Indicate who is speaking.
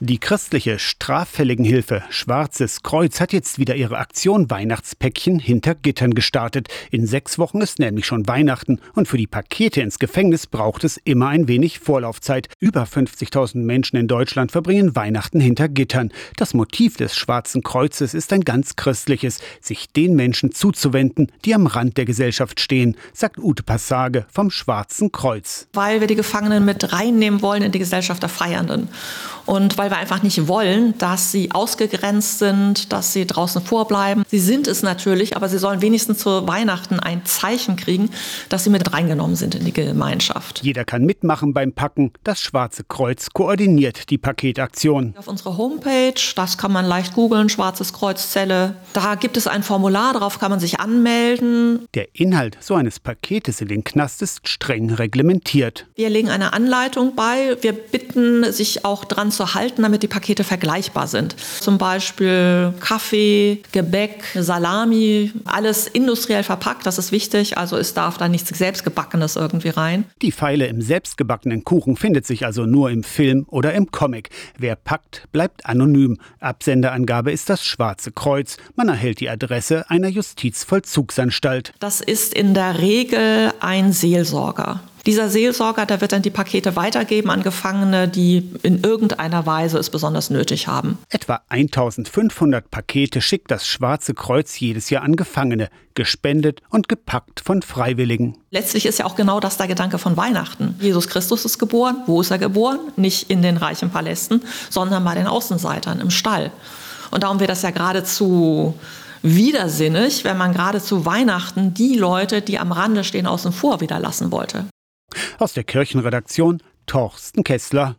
Speaker 1: Die christliche Straffälligenhilfe Schwarzes Kreuz hat jetzt wieder ihre Aktion Weihnachtspäckchen hinter Gittern gestartet. In sechs Wochen ist nämlich schon Weihnachten und für die Pakete ins Gefängnis braucht es immer ein wenig Vorlaufzeit. Über 50.000 Menschen in Deutschland verbringen Weihnachten hinter Gittern. Das Motiv des Schwarzen Kreuzes ist ein ganz christliches, sich den Menschen zuzuwenden, die am Rand der Gesellschaft stehen, sagt Ute Passage vom Schwarzen Kreuz.
Speaker 2: Weil wir die Gefangenen mit reinnehmen wollen in die Gesellschaft der Feiernden und weil wir einfach nicht wollen, dass sie ausgegrenzt sind, dass sie draußen vorbleiben. Sie sind es natürlich, aber sie sollen wenigstens zu Weihnachten ein Zeichen kriegen, dass sie mit reingenommen sind in die Gemeinschaft.
Speaker 1: Jeder kann mitmachen beim Packen. Das Schwarze Kreuz koordiniert die Paketaktion.
Speaker 2: Auf unserer Homepage, das kann man leicht googeln, Schwarzes Kreuz Zelle. Da gibt es ein Formular, darauf kann man sich anmelden.
Speaker 1: Der Inhalt so eines Paketes in den Knast ist streng reglementiert.
Speaker 2: Wir legen eine Anleitung bei. Wir bitten, sich auch dran zu halten, damit die Pakete vergleichbar sind. Zum Beispiel Kaffee, Gebäck, Salami, alles industriell verpackt, das ist wichtig. Also es darf da nichts selbstgebackenes irgendwie rein.
Speaker 1: Die Pfeile im selbstgebackenen Kuchen findet sich also nur im Film oder im Comic. Wer packt, bleibt anonym. Absenderangabe ist das Schwarze Kreuz. Man erhält die Adresse einer Justizvollzugsanstalt.
Speaker 2: Das ist in der Regel ein Seelsorger. Dieser Seelsorger, der wird dann die Pakete weitergeben an Gefangene, die in irgendeiner Weise es besonders nötig haben.
Speaker 1: Etwa 1500 Pakete schickt das Schwarze Kreuz jedes Jahr an Gefangene, gespendet und gepackt von Freiwilligen.
Speaker 2: Letztlich ist ja auch genau das der Gedanke von Weihnachten. Jesus Christus ist geboren. Wo ist er geboren? Nicht in den reichen Palästen, sondern bei den Außenseitern im Stall. Und darum wird das ja geradezu widersinnig, wenn man gerade zu Weihnachten die Leute, die am Rande stehen, außen vor wieder lassen wollte.
Speaker 1: Aus der Kirchenredaktion Torsten Kessler.